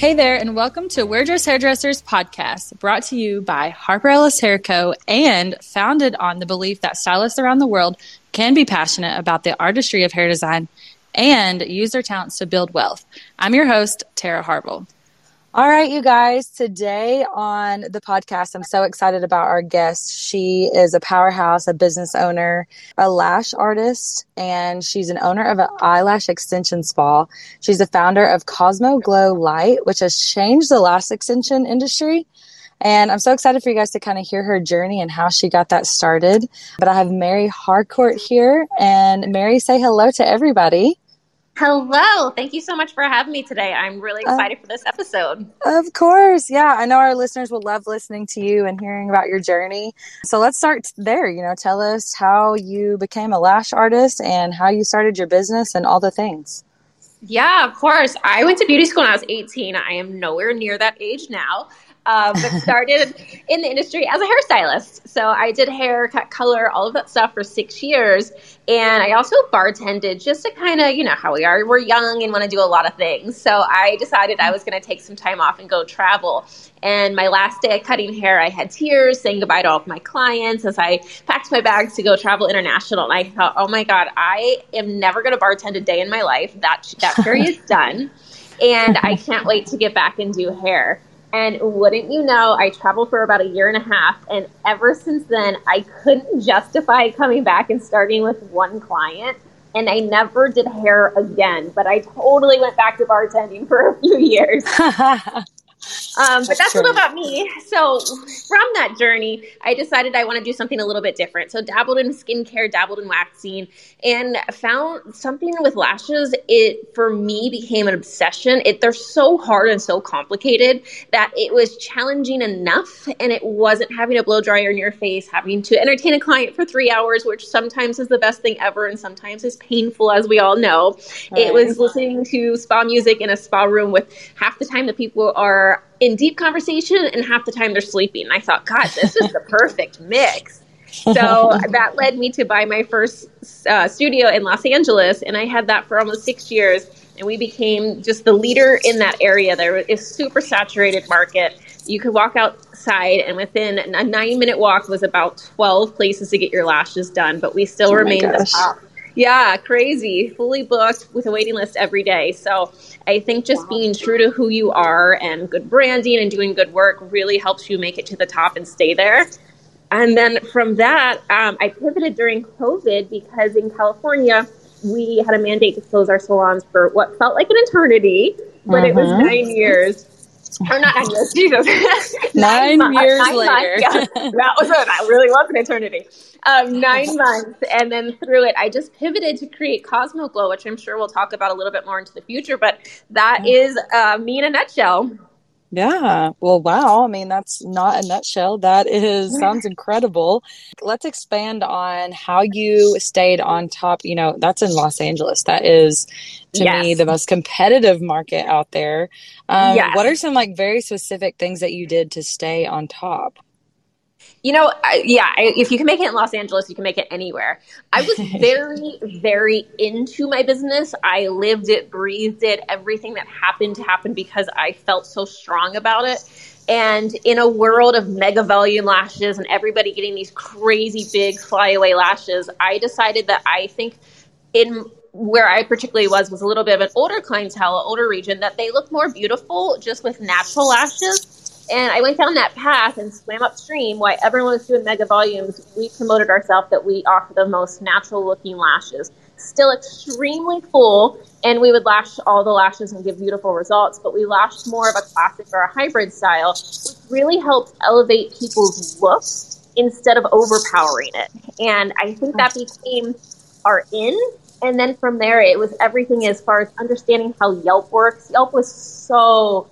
Hey there, and welcome to We're Just Hairdressers podcast, brought to you by Harper Ellis Hair Co. and founded on the belief that stylists around the world can be passionate about the artistry of hair design and use their talents to build wealth. I'm your host, Tara Harville. All right, you guys. Today on the podcast, I'm so excited about our guest. She is a powerhouse, a business owner, a lash artist, and she's an owner of an eyelash extension spa. She's the founder of Cosmo Glow Light, which has changed the lash extension industry. And I'm so excited for you guys to kind of hear her journey and how she got that started. But I have Mary Harcourt here. And Mary, say hello to everybody. Hello. Thank you so much for having me today. I'm really uh, excited uh, for this episode. Of course. Yeah. I know our listeners will love listening to you and hearing about your journey. So let's start there. You know, tell us how you became a lash artist and how you started your business and all the things. Yeah, of course. I went to beauty school when I was 18. I am nowhere near that age now uh, but started in the industry as a hairstylist. So I did hair, cut color, all of that stuff for six years. And I also bartended just to kind of, you know, how we are. We're young and want to do a lot of things. So I decided I was going to take some time off and go travel. And my last day of cutting hair, I had tears saying goodbye to all of my clients as I packed my bags to go travel international. And I thought, oh my God, I am never going to bartend a day in my life. That, that period's done. And I can't wait to get back and do hair. And wouldn't you know, I traveled for about a year and a half. And ever since then, I couldn't justify coming back and starting with one client. And I never did hair again, but I totally went back to bartending for a few years. Um, but that's, a little about me. So from that journey, I decided I want to do something a little bit different. So dabbled in skincare, dabbled in waxing, and found something with lashes. It for me became an obsession. It they're so hard and so complicated that it was challenging enough, and it wasn't having a blow dryer in your face, having to entertain a client for three hours, which sometimes is the best thing ever, and sometimes is painful, as we all know. Right. It was listening to spa music in a spa room with half the time the people are in deep conversation and half the time they're sleeping. I thought, God, this is the perfect mix. So that led me to buy my first uh, studio in Los Angeles, and I had that for almost six years. And we became just the leader in that area. There is a super saturated market. You could walk outside, and within a nine minute walk was about 12 places to get your lashes done, but we still oh remained the top yeah, crazy. Fully booked with a waiting list every day. So I think just being true to who you are and good branding and doing good work really helps you make it to the top and stay there. And then from that, um, I pivoted during COVID because in California, we had a mandate to close our salons for what felt like an eternity, but it was mm-hmm. nine years or not nine years, Jesus. nine, nine years nine later. Months, yeah, that was it. That really was an eternity. Um, nine months. And then through it, I just pivoted to create Cosmo Glow, which I'm sure we'll talk about a little bit more into the future. But that is uh, me in a nutshell. Yeah. Well, wow. I mean, that's not a nutshell. That is sounds incredible. Let's expand on how you stayed on top. You know, that's in Los Angeles. That is to yes. me the most competitive market out there. Um, yes. What are some like very specific things that you did to stay on top? You know, I, yeah, I, if you can make it in Los Angeles, you can make it anywhere. I was very, very into my business. I lived it, breathed it. Everything that happened happened because I felt so strong about it. And in a world of mega volume lashes and everybody getting these crazy big flyaway lashes, I decided that I think in where I particularly was was a little bit of an older clientele, older region, that they look more beautiful just with natural lashes and I went down that path and swam upstream while everyone was doing mega volumes. We promoted ourselves that we offer the most natural looking lashes. Still extremely full, and we would lash all the lashes and give beautiful results, but we lashed more of a classic or a hybrid style, which really helped elevate people's looks instead of overpowering it. And I think that became our in. And then from there, it was everything as far as understanding how Yelp works. Yelp was so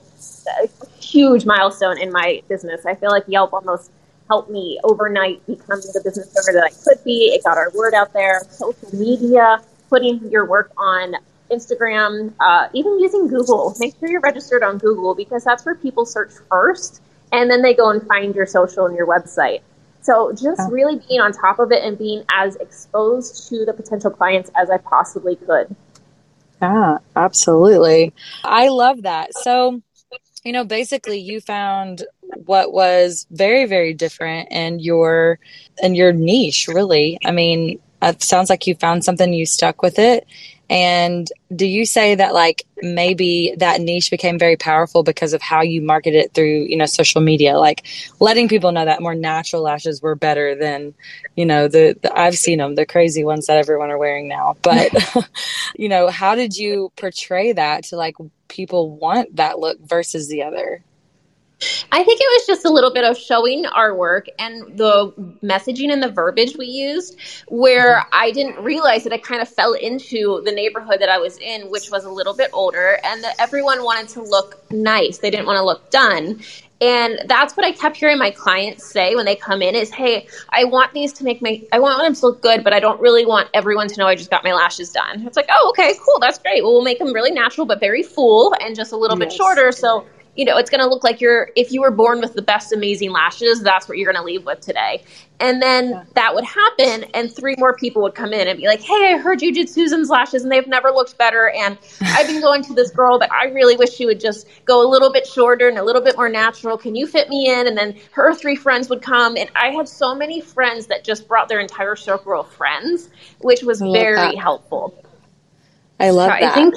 huge milestone in my business. I feel like Yelp almost helped me overnight become the business owner that I could be. It got our word out there. Social media, putting your work on Instagram, uh, even using Google. Make sure you're registered on Google because that's where people search first, and then they go and find your social and your website. So just really being on top of it and being as exposed to the potential clients as I possibly could. Yeah, absolutely. I love that. So you know, basically you found what was very, very different in your in your niche, really. I mean, it sounds like you found something, you stuck with it. And do you say that like maybe that niche became very powerful because of how you marketed it through, you know, social media, like letting people know that more natural lashes were better than, you know, the, the I've seen them, the crazy ones that everyone are wearing now. But, you know, how did you portray that to like people want that look versus the other? I think it was just a little bit of showing our work and the messaging and the verbiage we used, where mm-hmm. I didn't realize that I kind of fell into the neighborhood that I was in, which was a little bit older, and that everyone wanted to look nice. They didn't want to look done. And that's what I kept hearing my clients say when they come in is, hey, I want these to make my, I want them to look good, but I don't really want everyone to know I just got my lashes done. It's like, oh, okay, cool, that's great. Well, we'll make them really natural, but very full and just a little yes. bit shorter. So you know, it's going to look like you're, if you were born with the best amazing lashes, that's what you're going to leave with today. And then yeah. that would happen, and three more people would come in and be like, Hey, I heard you did Susan's lashes, and they've never looked better. And I've been going to this girl, but I really wish she would just go a little bit shorter and a little bit more natural. Can you fit me in? And then her three friends would come. And I had so many friends that just brought their entire circle of friends, which was very that. helpful. I love that. I think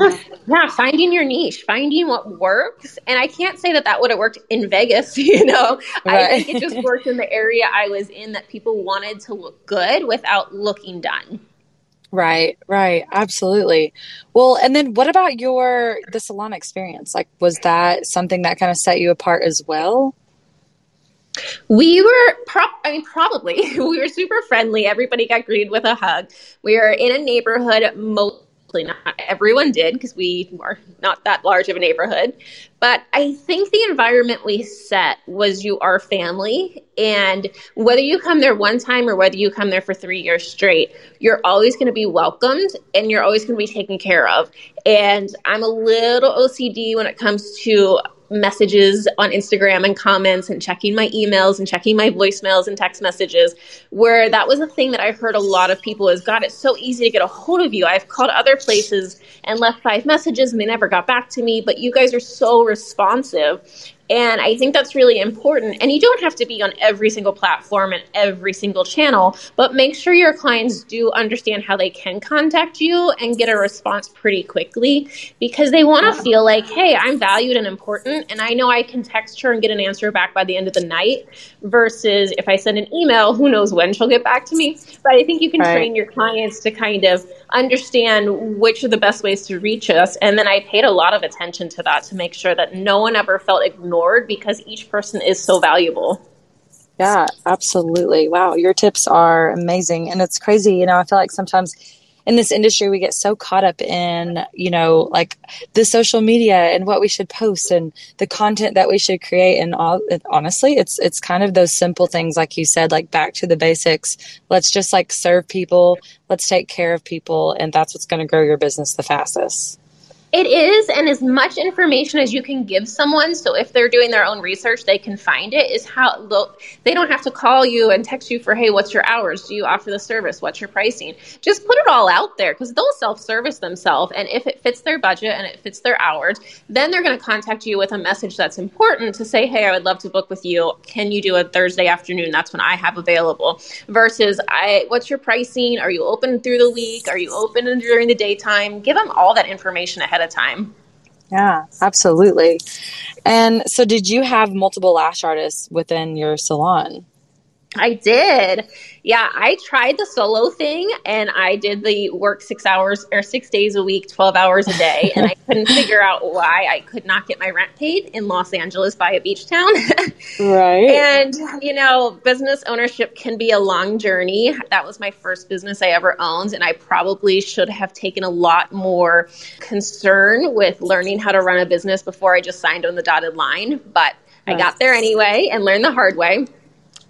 yeah, finding your niche, finding what works. And I can't say that that would have worked in Vegas, you know. Right. I think it just worked in the area I was in that people wanted to look good without looking done. Right, right. Absolutely. Well, and then what about your the salon experience? Like was that something that kind of set you apart as well? We were, pro- I mean, probably. We were super friendly. Everybody got greeted with a hug. We were in a neighborhood. Most not everyone did because we are not that large of a neighborhood. But I think the environment we set was you are family. And whether you come there one time or whether you come there for three years straight, you're always going to be welcomed and you're always going to be taken care of. And I'm a little OCD when it comes to messages on Instagram and comments and checking my emails and checking my voicemails and text messages, where that was a thing that I heard a lot of people is, God, it's so easy to get a hold of you. I've called other places and left five messages and they never got back to me, but you guys are so responsive. And I think that's really important. And you don't have to be on every single platform and every single channel, but make sure your clients do understand how they can contact you and get a response pretty quickly because they want to feel like, hey, I'm valued and important. And I know I can text her and get an answer back by the end of the night versus if I send an email, who knows when she'll get back to me. But I think you can right. train your clients to kind of understand which are the best ways to reach us. And then I paid a lot of attention to that to make sure that no one ever felt ignored because each person is so valuable. Yeah, absolutely. Wow, your tips are amazing. And it's crazy. You know, I feel like sometimes in this industry we get so caught up in you know like the social media and what we should post and the content that we should create and all it, honestly it's it's kind of those simple things like you said like back to the basics let's just like serve people let's take care of people and that's what's going to grow your business the fastest it is, and as much information as you can give someone, so if they're doing their own research, they can find it. Is how they don't have to call you and text you for, hey, what's your hours? Do you offer the service? What's your pricing? Just put it all out there because they'll self-service themselves, and if it fits their budget and it fits their hours, then they're going to contact you with a message that's important to say, hey, I would love to book with you. Can you do a Thursday afternoon? That's when I have available. Versus, I, what's your pricing? Are you open through the week? Are you open during the daytime? Give them all that information ahead ahead of time. Yeah, absolutely. And so, did you have multiple lash artists within your salon? I did. Yeah, I tried the solo thing and I did the work six hours or six days a week, 12 hours a day. And I couldn't figure out why I could not get my rent paid in Los Angeles by a beach town. right. And, you know, business ownership can be a long journey. That was my first business I ever owned. And I probably should have taken a lot more concern with learning how to run a business before I just signed on the dotted line. But I got there anyway and learned the hard way.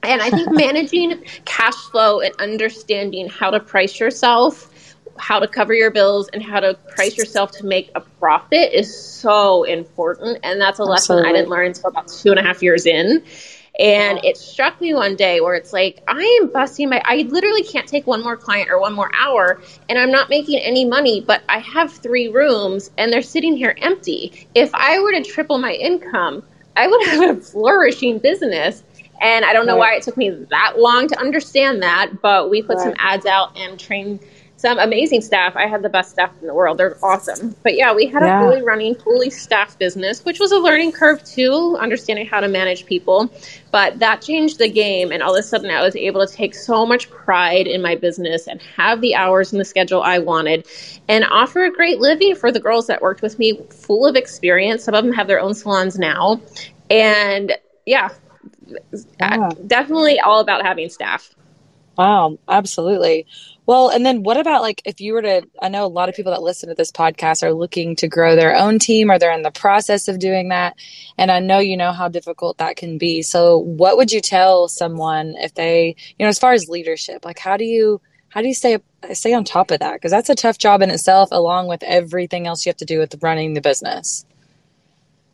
And I think managing cash flow and understanding how to price yourself, how to cover your bills, and how to price yourself to make a profit is so important. And that's a lesson Absolutely. I didn't learn until about two and a half years in. And it struck me one day where it's like, I am busting my, I literally can't take one more client or one more hour and I'm not making any money, but I have three rooms and they're sitting here empty. If I were to triple my income, I would have a flourishing business. And I don't know why it took me that long to understand that, but we put right. some ads out and trained some amazing staff. I had the best staff in the world. They're awesome. But yeah, we had yeah. a fully running, fully staffed business, which was a learning curve too, understanding how to manage people. But that changed the game. And all of a sudden, I was able to take so much pride in my business and have the hours and the schedule I wanted and offer a great living for the girls that worked with me, full of experience. Some of them have their own salons now. And yeah, yeah. definitely all about having staff. Wow, absolutely. Well, and then what about like if you were to, I know a lot of people that listen to this podcast are looking to grow their own team or they're in the process of doing that. And I know you know how difficult that can be. So, what would you tell someone if they, you know, as far as leadership, like how do you, how do you stay stay on top of that? Because that's a tough job in itself, along with everything else you have to do with running the business.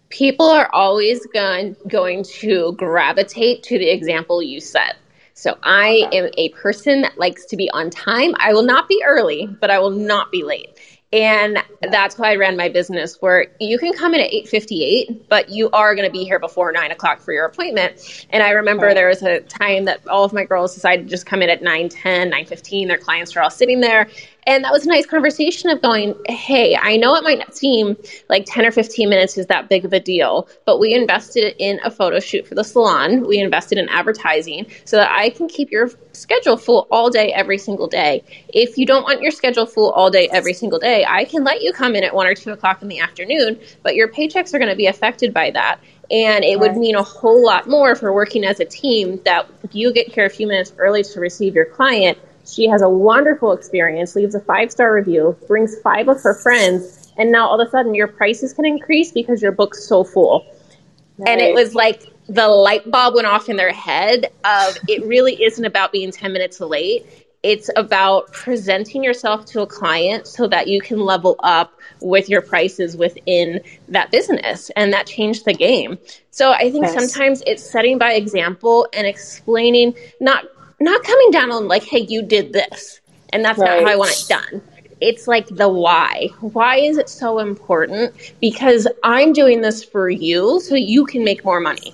People are always going going to gravitate to the example you set. So I am a person that likes to be on time. I will not be early, but I will not be late. And that's why I ran my business where you can come in at 8.58, but you are going to be here before 9 o'clock for your appointment. And I remember there was a time that all of my girls decided to just come in at 9.10, 9.15. Their clients were all sitting there. And that was a nice conversation of going, hey, I know it might not seem like 10 or 15 minutes is that big of a deal, but we invested in a photo shoot for the salon. We invested in advertising so that I can keep your schedule full all day, every single day. If you don't want your schedule full all day, every single day, I can let you come in at one or two o'clock in the afternoon, but your paychecks are going to be affected by that. And it would mean a whole lot more for working as a team that you get here a few minutes early to receive your client she has a wonderful experience, leaves a five star review, brings five of her friends, and now all of a sudden your prices can increase because your book's so full. Right. And it was like the light bulb went off in their head of it really isn't about being 10 minutes late. It's about presenting yourself to a client so that you can level up with your prices within that business. And that changed the game. So I think yes. sometimes it's setting by example and explaining, not not coming down on like, hey, you did this, and that's right. not how I want it done. It's like the why. Why is it so important? Because I'm doing this for you so you can make more money.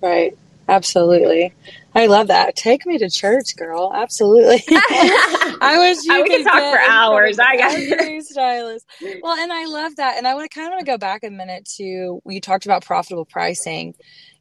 Right. Absolutely. I love that. Take me to church, girl. Absolutely. I wish you I, could, talk for hours. I got stylist. Well, and I love that. And I want to kind of want to go back a minute to you talked about profitable pricing.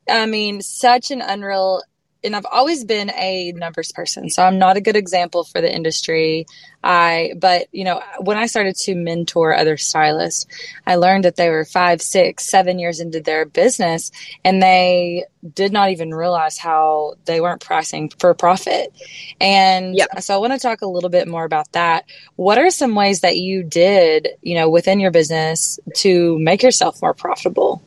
I mean, such an unreal and I've always been a numbers person, so I'm not a good example for the industry. I, but you know, when I started to mentor other stylists, I learned that they were five, six, seven years into their business, and they did not even realize how they weren't pricing for profit. And yep. so I want to talk a little bit more about that. What are some ways that you did, you know, within your business to make yourself more profitable?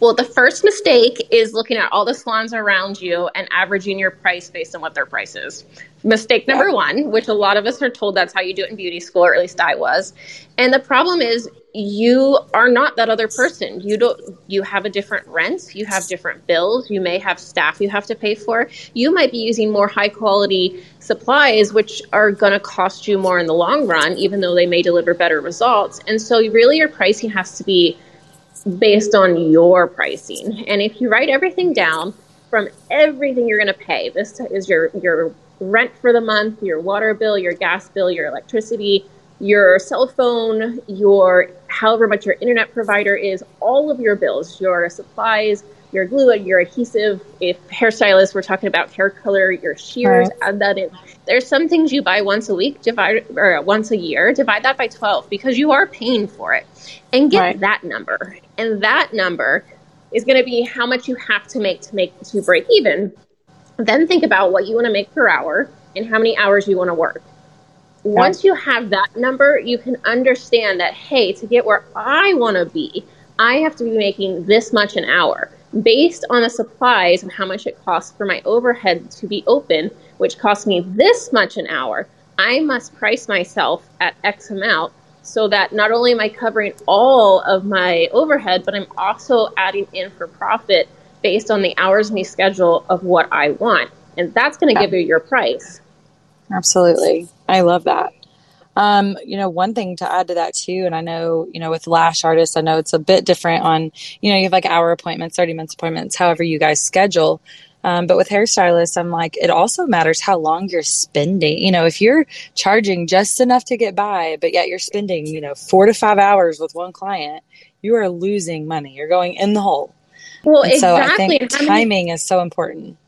Well, the first mistake is looking at all the salons around you and averaging your price based on what their price is. Mistake number one, which a lot of us are told that's how you do it in beauty school, or at least I was. And the problem is you are not that other person. You don't you have a different rent, you have different bills, you may have staff you have to pay for. You might be using more high quality supplies which are going to cost you more in the long run even though they may deliver better results. And so really your pricing has to be based on your pricing. And if you write everything down from everything you're going to pay, this is your your rent for the month, your water bill, your gas bill, your electricity, your cell phone, your however much your internet provider is, all of your bills, your supplies, your glue, your adhesive. If hairstylists, we're talking about hair color, your shears, right. add that in. There's some things you buy once a week, divide or once a year, divide that by 12 because you are paying for it, and get right. that number. And that number is going to be how much you have to make to make to break even. Then think about what you want to make per hour and how many hours you want to work. Once you have that number, you can understand that hey, to get where I want to be, I have to be making this much an hour based on the supplies and how much it costs for my overhead to be open, which costs me this much an hour, I must price myself at X amount so that not only am I covering all of my overhead, but I'm also adding in for profit based on the hours in the schedule of what I want. And that's going to yeah. give you your price. Absolutely. I love that. Um, you know, one thing to add to that too, and I know, you know, with lash artists, I know it's a bit different on, you know, you have like hour appointments, 30 minutes appointments, however you guys schedule. Um, but with hairstylists, I'm like, it also matters how long you're spending. You know, if you're charging just enough to get by, but yet you're spending, you know, four to five hours with one client, you are losing money. You're going in the hole. Well, and exactly. So I think timing is so important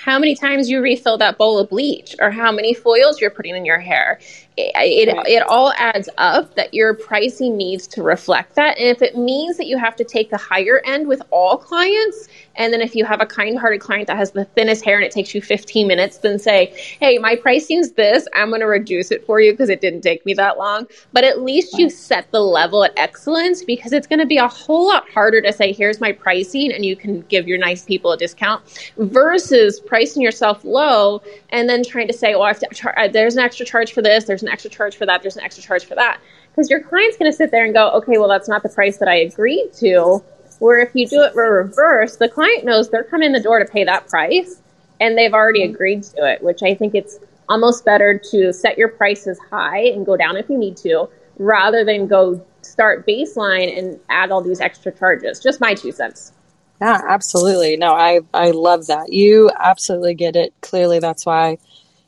how many times you refill that bowl of bleach or how many foils you're putting in your hair. It, it, it, all adds up that your pricing needs to reflect that. And if it means that you have to take the higher end with all clients, and then if you have a kind hearted client that has the thinnest hair and it takes you 15 minutes, then say, hey, my pricing's this. I'm going to reduce it for you because it didn't take me that long. But at least you set the level at excellence because it's going to be a whole lot harder to say, here's my pricing and you can give your nice people a discount versus pricing yourself low and then trying to say, oh, I have to char- uh, there's an extra charge for this, there's an extra charge for that, there's an extra charge for that. Because your client's going to sit there and go, okay, well, that's not the price that I agreed to where if you do it reverse, the client knows they're coming in the door to pay that price and they've already agreed to it, which I think it's almost better to set your prices high and go down if you need to rather than go start baseline and add all these extra charges. Just my two cents. Yeah, absolutely. No, I I love that. You absolutely get it. Clearly that's why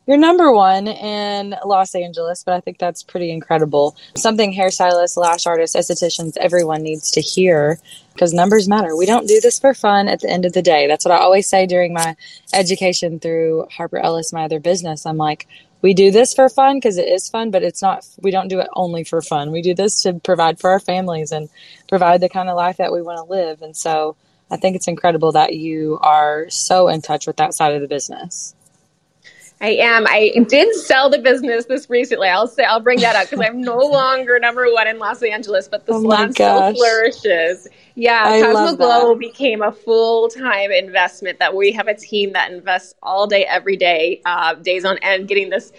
you're number one in Los Angeles, but I think that's pretty incredible. Something hairstylists, lash artists, estheticians, everyone needs to hear because numbers matter. We don't do this for fun at the end of the day. That's what I always say during my education through Harper Ellis, my other business. I'm like, we do this for fun because it is fun, but it's not, we don't do it only for fun. We do this to provide for our families and provide the kind of life that we want to live. And so I think it's incredible that you are so in touch with that side of the business. I am. I did sell the business this recently. I'll say I'll bring that up because I'm no longer number one in Los Angeles, but the oh salon still flourishes. Yeah, I Cosmo Glow became a full time investment. That we have a team that invests all day, every day, uh, days on end, getting this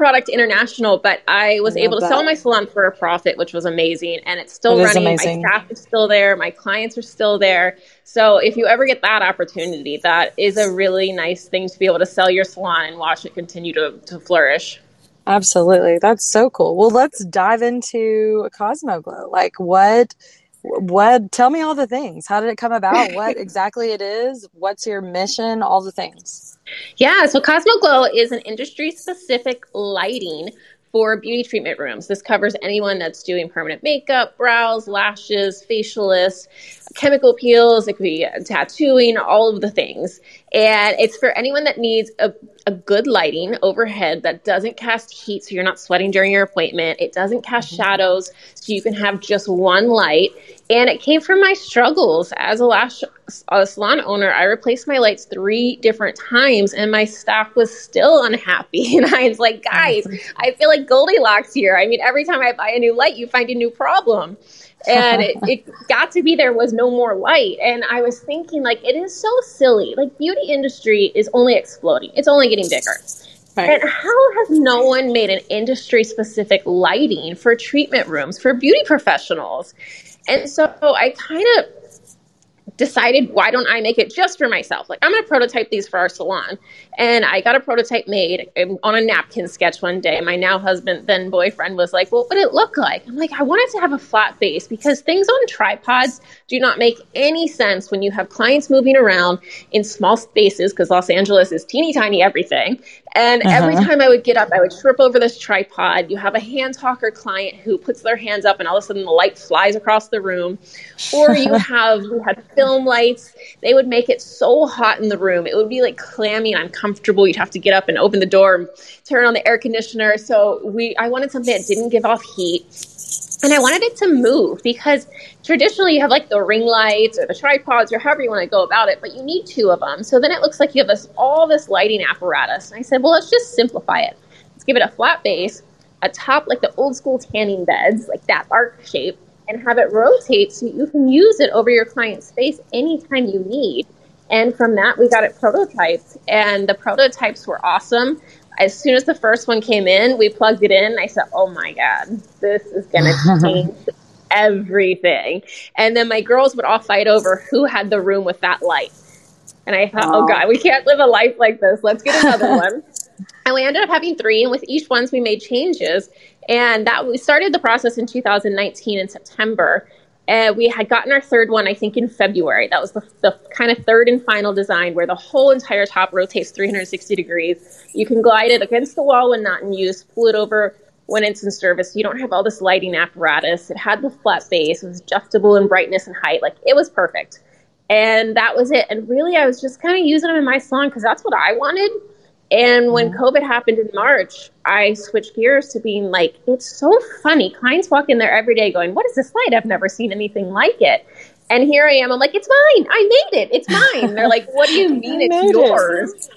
product international, but I was I able to that. sell my salon for a profit, which was amazing. And it's still running. My staff is still there. My clients are still there. So if you ever get that opportunity, that is a really nice thing to be able to sell your salon and watch it continue to, to flourish. Absolutely. That's so cool. Well, let's dive into Cosmo Glow. Like what what tell me all the things. How did it come about? What exactly it is? What's your mission? All the things. Yeah, so Cosmo Glow is an industry specific lighting for beauty treatment rooms. This covers anyone that's doing permanent makeup, brows, lashes, facialists, chemical peels, it could be tattooing, all of the things. And it's for anyone that needs a, a good lighting overhead that doesn't cast heat so you're not sweating during your appointment. It doesn't cast mm-hmm. shadows so you can have just one light. And it came from my struggles as a lash a salon owner. I replaced my lights three different times and my staff was still unhappy. And I was like, guys, I feel like Goldilocks here. I mean, every time I buy a new light, you find a new problem and it, it, got to be there was no more light. And i was thinking like it is so silly. Like beauty industry is only exploding. It's only getting bigger. Right. and how has no one made an industry specific lighting for treatment rooms for beauty professionals? And so i kind of decided why don't I make it just for myself? Like I'm going to prototype these for our salon. And I got a prototype made um, on a napkin sketch one day. My now husband, then boyfriend was like, "Well, what would it look like?" I'm like, "I wanted to have a flat base because things on tripods do not make any sense when you have clients moving around in small spaces because Los Angeles is teeny tiny everything. And uh-huh. every time I would get up, I would trip over this tripod. You have a hand talker client who puts their hands up and all of a sudden the light flies across the room. Or you have, we had film lights. They would make it so hot in the room. It would be like clammy and uncomfortable. You'd have to get up and open the door and turn on the air conditioner. So we, I wanted something that didn't give off heat and I wanted it to move because traditionally you have like the ring lights or the tripods or however you want to go about it, but you need two of them. So then it looks like you have this all this lighting apparatus. And I said, well, let's just simplify it. Let's give it a flat base, a top like the old school tanning beds, like that arc shape, and have it rotate so you can use it over your client's face anytime you need. And from that, we got it prototyped, and the prototypes were awesome as soon as the first one came in, we plugged it in. I said, "Oh my god, this is going to change everything. And then my girls would all fight over who had the room with that light. And I thought, oh, oh God, we can't live a life like this. Let's get another one. And we ended up having three, and with each ones we made changes. And that we started the process in 2019 in September. And we had gotten our third one, I think, in February. That was the, the kind of third and final design where the whole entire top rotates 360 degrees. You can glide it against the wall when not in use, pull it over when it's in service. You don't have all this lighting apparatus. It had the flat base, it was adjustable in brightness and height. Like it was perfect. And that was it. And really, I was just kind of using them in my salon because that's what I wanted. And when mm-hmm. COVID happened in March, I switched gears to being like, it's so funny. Clients walk in there every day going, What is this light? I've never seen anything like it. And here I am. I'm like, It's mine. I made it. It's mine. They're like, What do you mean it's yours? It.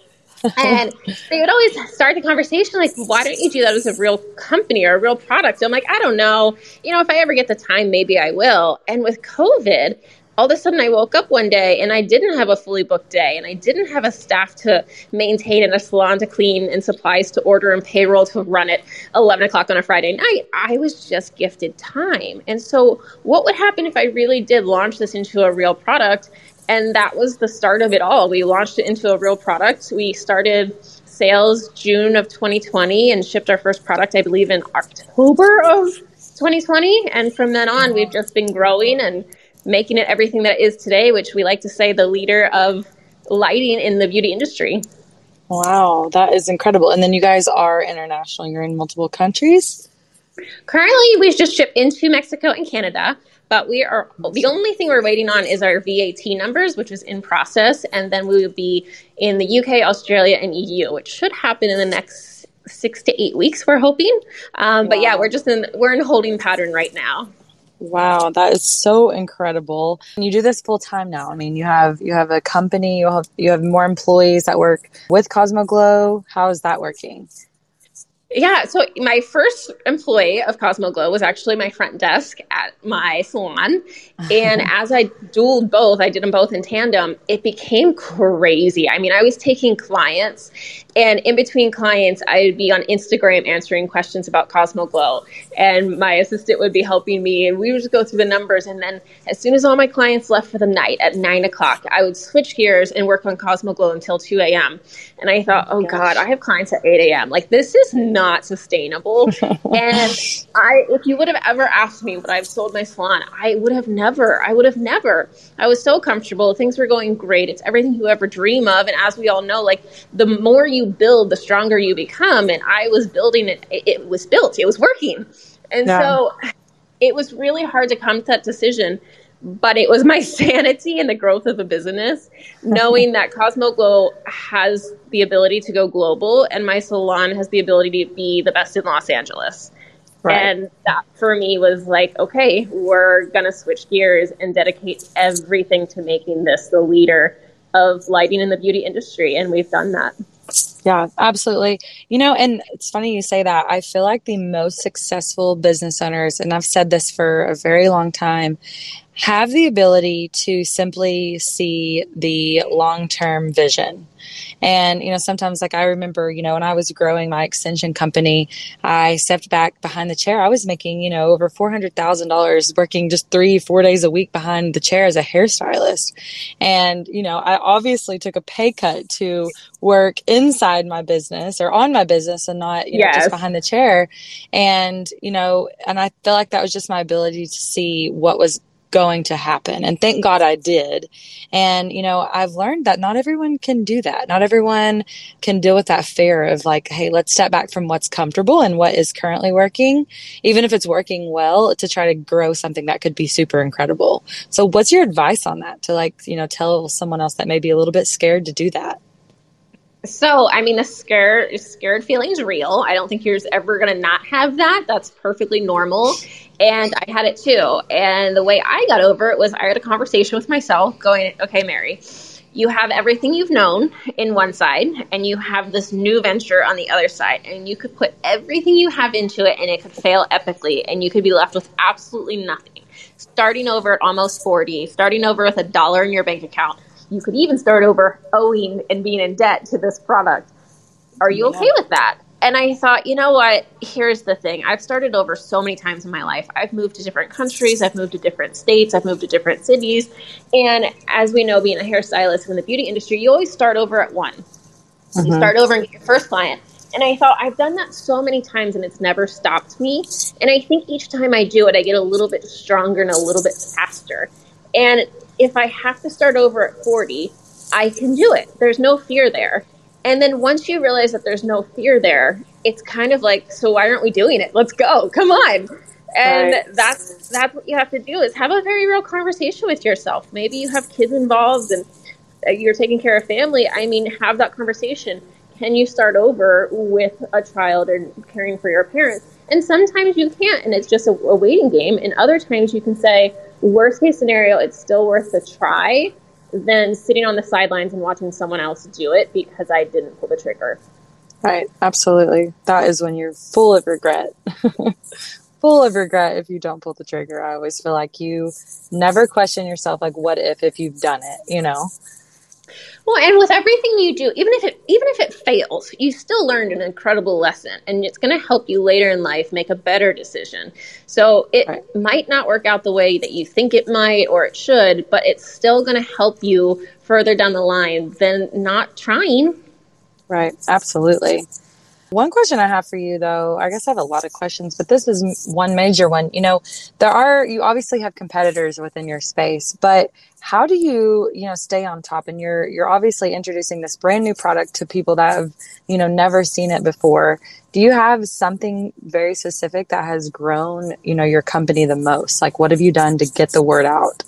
And they would always start the conversation like, why don't you do that as a real company or a real product? I'm like, I don't know. You know, if I ever get the time, maybe I will. And with COVID, all of a sudden I woke up one day and I didn't have a fully booked day and I didn't have a staff to maintain and a salon to clean and supplies to order and payroll to run at 11 o'clock on a Friday night. I was just gifted time. And so, what would happen if I really did launch this into a real product? And that was the start of it all. We launched it into a real product. We started sales June of 2020 and shipped our first product, I believe, in October of 2020. And from then on, we've just been growing and making it everything that it is today, which we like to say the leader of lighting in the beauty industry. Wow, that is incredible. And then you guys are international, you're in multiple countries? Currently, we just ship into Mexico and Canada, but we are the only thing we're waiting on is our VAT numbers, which is in process, and then we will be in the UK, Australia, and EU, which should happen in the next six to eight weeks. We're hoping, um, wow. but yeah, we're just in we're in holding pattern right now. Wow, that is so incredible. And you do this full time now. I mean, you have you have a company, you have you have more employees that work with Cosmoglow. How is that working? Yeah, so my first employee of Cosmo Glow was actually my front desk at my salon. And as I dualed both, I did them both in tandem, it became crazy. I mean, I was taking clients and in between clients, I'd be on Instagram answering questions about Cosmo Glow and my assistant would be helping me, and we would just go through the numbers. And then, as soon as all my clients left for the night at nine o'clock, I would switch gears and work on Cosmo Glow until two a.m. And I thought, oh, oh God, I have clients at eight a.m. Like this is not sustainable. and I, if you would have ever asked me what I've sold my salon, I would have never. I would have never. I was so comfortable. Things were going great. It's everything you ever dream of. And as we all know, like the more you build, the stronger you become. And I was building it, it was built, it was working. And yeah. so it was really hard to come to that decision. But it was my sanity and the growth of a business, knowing that Cosmoglow has the ability to go global and my salon has the ability to be the best in Los Angeles. Right. And that for me was like, okay, we're going to switch gears and dedicate everything to making this the leader of lighting in the beauty industry. And we've done that. Yeah, absolutely. You know, and it's funny you say that. I feel like the most successful business owners, and I've said this for a very long time, have the ability to simply see the long term vision. And, you know, sometimes like I remember, you know, when I was growing my extension company, I stepped back behind the chair. I was making, you know, over $400,000 working just three, four days a week behind the chair as a hairstylist. And, you know, I obviously took a pay cut to work inside my business or on my business and not, you know, yes. just behind the chair. And, you know, and I feel like that was just my ability to see what was going to happen. And thank God I did. And, you know, I've learned that not everyone can do that. Not everyone can deal with that fear of like, hey, let's step back from what's comfortable and what is currently working, even if it's working well, to try to grow something that could be super incredible. So, what's your advice on that to like, you know, tell someone else that may be a little bit scared to do that? So, I mean, the scared scared feeling is real. I don't think you're ever going to not have that. That's perfectly normal. And I had it too. And the way I got over it was I had a conversation with myself going, okay, Mary, you have everything you've known in one side, and you have this new venture on the other side. And you could put everything you have into it, and it could fail epically, and you could be left with absolutely nothing. Starting over at almost 40, starting over with a dollar in your bank account. You could even start over owing and being in debt to this product. Are you okay with that? And I thought, you know what? Here's the thing. I've started over so many times in my life. I've moved to different countries, I've moved to different states, I've moved to different cities. And as we know, being a hairstylist in the beauty industry, you always start over at one. Mm-hmm. You start over and get your first client. And I thought, I've done that so many times and it's never stopped me. And I think each time I do it, I get a little bit stronger and a little bit faster. And if I have to start over at 40, I can do it. There's no fear there. And then once you realize that there's no fear there, it's kind of like, so why aren't we doing it? Let's go. Come on. And right. that's that's what you have to do is have a very real conversation with yourself. Maybe you have kids involved and uh, you're taking care of family. I mean, have that conversation. Can you start over with a child and caring for your parents? And sometimes you can't, and it's just a, a waiting game. And other times you can say, worst case scenario, it's still worth the try than sitting on the sidelines and watching someone else do it because I didn't pull the trigger. Right, absolutely. That is when you're full of regret. full of regret if you don't pull the trigger. I always feel like you never question yourself like what if if you've done it, you know? Well, and with everything you do, even if it even if it fails, you still learned an incredible lesson, and it's going to help you later in life make a better decision. So it right. might not work out the way that you think it might or it should, but it's still going to help you further down the line than not trying. Right. Absolutely. One question I have for you, though, I guess I have a lot of questions, but this is one major one. You know, there are, you obviously have competitors within your space, but how do you, you know, stay on top? And you're, you're obviously introducing this brand new product to people that have, you know, never seen it before. Do you have something very specific that has grown, you know, your company the most? Like, what have you done to get the word out?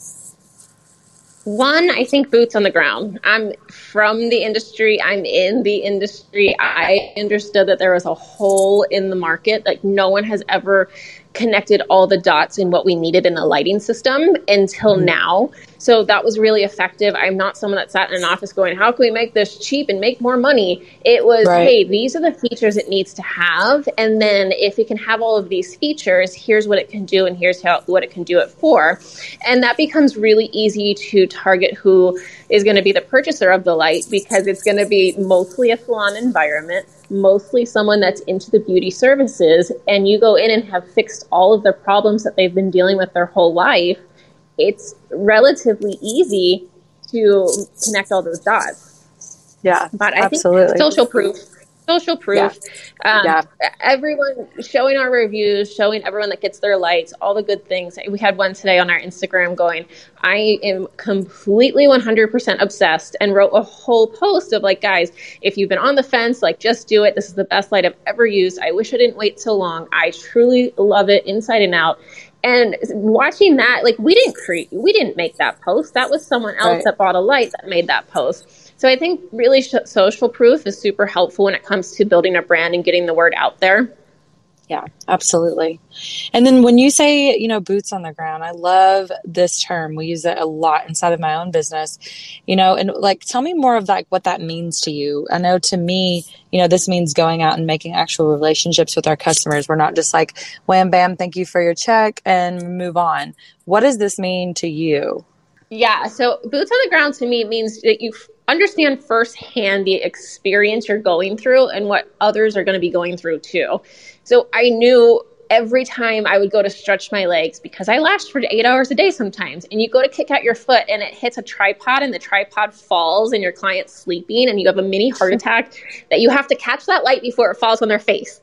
One, I think boots on the ground. I'm from the industry. I'm in the industry. I understood that there was a hole in the market. Like no one has ever connected all the dots in what we needed in the lighting system until mm-hmm. now. So that was really effective. I'm not someone that sat in an office going, how can we make this cheap and make more money? It was, right. hey, these are the features it needs to have. And then if it can have all of these features, here's what it can do and here's how what it can do it for. And that becomes really easy to target who is going to be the purchaser of the light because it's going to be mostly a salon environment mostly someone that's into the beauty services and you go in and have fixed all of the problems that they've been dealing with their whole life, it's relatively easy to connect all those dots. Yeah, but I absolutely. think social proof social proof. Yeah. Um, yeah. Everyone showing our reviews, showing everyone that gets their lights, all the good things. We had one today on our Instagram going, I am completely 100% obsessed and wrote a whole post of like, guys, if you've been on the fence, like just do it. This is the best light I've ever used. I wish I didn't wait so long. I truly love it inside and out. And watching that, like we didn't create, we didn't make that post. That was someone else right. that bought a light that made that post. So I think really sh- social proof is super helpful when it comes to building a brand and getting the word out there. Yeah, absolutely. And then when you say, you know, boots on the ground, I love this term. We use it a lot inside of my own business, you know, and like tell me more of like what that means to you. I know to me, you know, this means going out and making actual relationships with our customers. We're not just like wham bam, thank you for your check and move on. What does this mean to you? Yeah, so boots on the ground to me means that you understand firsthand the experience you're going through and what others are going to be going through too. So I knew every time I would go to stretch my legs because I lashed for eight hours a day sometimes. And you go to kick out your foot and it hits a tripod and the tripod falls and your client's sleeping and you have a mini heart attack that you have to catch that light before it falls on their face.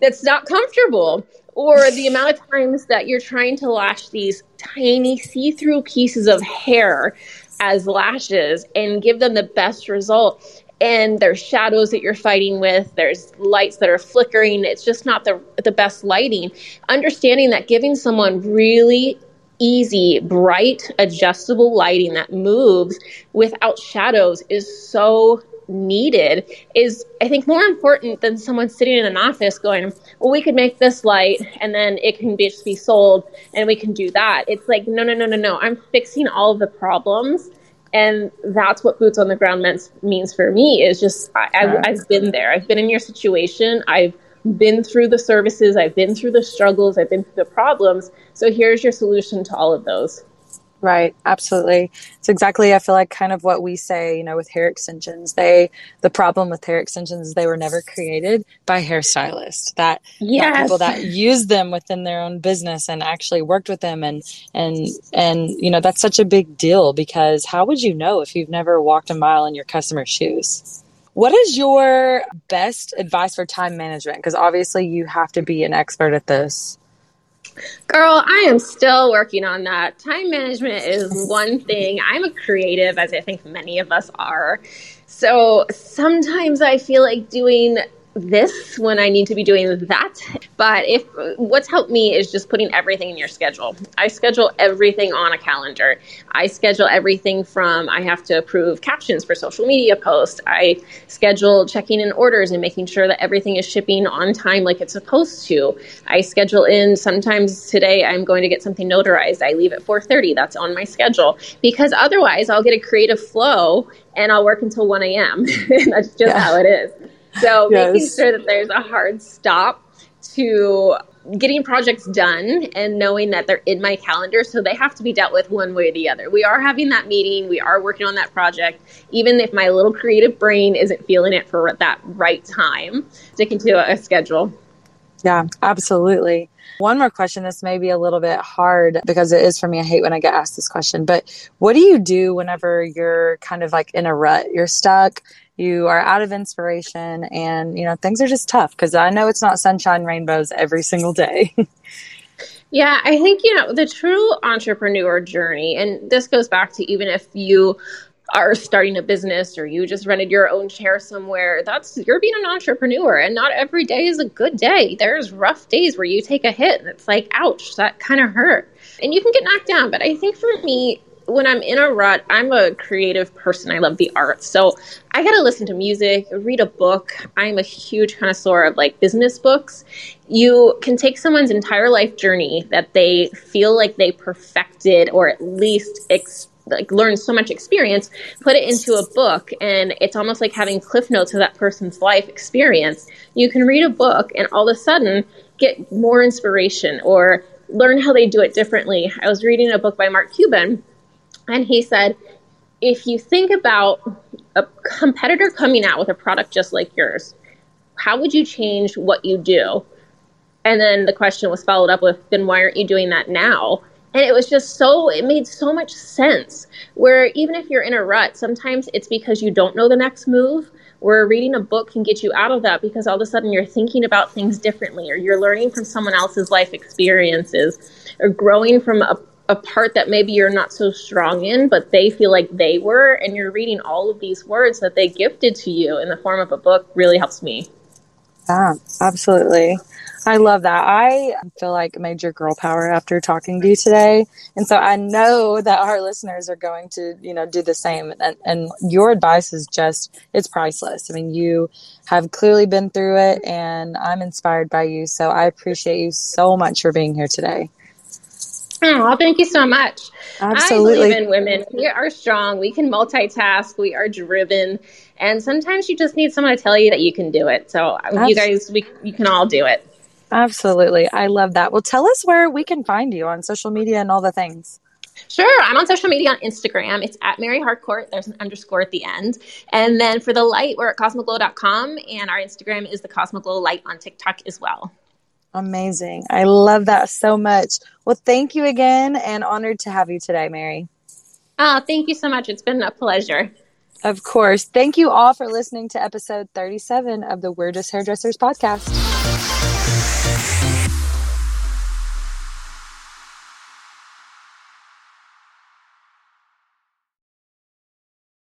That's not comfortable. Or the amount of times that you're trying to lash these tiny see through pieces of hair as lashes and give them the best result. And there's shadows that you're fighting with. There's lights that are flickering. It's just not the the best lighting. Understanding that giving someone really easy bright adjustable lighting that moves without shadows is so needed is I think more important than someone sitting in an office going, well, we could make this light and then it can be, just be sold and we can do that. It's like, no, no, no, no, no. I'm fixing all of the problems. And that's what boots on the ground means, means for me is just, I, I, I've been there. I've been in your situation. I've been through the services. I've been through the struggles. I've been through the problems. So here's your solution to all of those. Right, absolutely. It's exactly I feel like kind of what we say, you know, with hair extensions. They the problem with hair extensions is they were never created by hairstylists. That yes. people that use them within their own business and actually worked with them and and and you know, that's such a big deal because how would you know if you've never walked a mile in your customer's shoes? What is your best advice for time management? Because obviously you have to be an expert at this. Girl, I am still working on that. Time management is one thing. I'm a creative, as I think many of us are. So sometimes I feel like doing this when I need to be doing that. But if what's helped me is just putting everything in your schedule. I schedule everything on a calendar. I schedule everything from I have to approve captions for social media posts. I schedule checking in orders and making sure that everything is shipping on time like it's supposed to. I schedule in sometimes today I'm going to get something notarized. I leave at 4:30. That's on my schedule because otherwise I'll get a creative flow and I'll work until 1 a.m. That's just yeah. how it is. So yes. making sure that there's a hard stop to getting projects done and knowing that they're in my calendar so they have to be dealt with one way or the other. We are having that meeting, we are working on that project even if my little creative brain isn't feeling it for that right time. Sticking to a schedule. Yeah, absolutely. One more question. This may be a little bit hard because it is for me. I hate when I get asked this question, but what do you do whenever you're kind of like in a rut? You're stuck, you are out of inspiration, and you know, things are just tough because I know it's not sunshine rainbows every single day. Yeah, I think, you know, the true entrepreneur journey, and this goes back to even if you are starting a business or you just rented your own chair somewhere, that's you're being an entrepreneur and not every day is a good day. There's rough days where you take a hit and it's like, ouch, that kind of hurt. And you can get knocked down. But I think for me, when I'm in a rut, I'm a creative person. I love the arts. So I got to listen to music, read a book. I'm a huge connoisseur of like business books. You can take someone's entire life journey that they feel like they perfected or at least like learn so much experience, put it into a book, and it's almost like having cliff notes of that person's life experience. You can read a book and all of a sudden get more inspiration or learn how they do it differently. I was reading a book by Mark Cuban, and he said, if you think about a competitor coming out with a product just like yours, how would you change what you do? And then the question was followed up with, then why aren't you doing that now? And it was just so, it made so much sense. Where even if you're in a rut, sometimes it's because you don't know the next move. Where reading a book can get you out of that because all of a sudden you're thinking about things differently, or you're learning from someone else's life experiences, or growing from a, a part that maybe you're not so strong in, but they feel like they were. And you're reading all of these words that they gifted to you in the form of a book really helps me. Yeah, absolutely. I love that. I feel like major girl power after talking to you today. And so I know that our listeners are going to, you know, do the same. And, and your advice is just, it's priceless. I mean, you have clearly been through it and I'm inspired by you. So I appreciate you so much for being here today. Oh, thank you so much. Absolutely. I believe in women. We are strong. We can multitask. We are driven. And sometimes you just need someone to tell you that you can do it. So Absolutely. you guys, we, you can all do it. Absolutely. I love that. Well, tell us where we can find you on social media and all the things. Sure. I'm on social media on Instagram. It's at Mary Harcourt. There's an underscore at the end. And then for the light, we're at cosmoglow.com. And our Instagram is the Cosmoglow Light on TikTok as well. Amazing. I love that so much. Well, thank you again and honored to have you today, Mary. Oh, thank you so much. It's been a pleasure. Of course. Thank you all for listening to episode 37 of the We're Just Hairdressers podcast.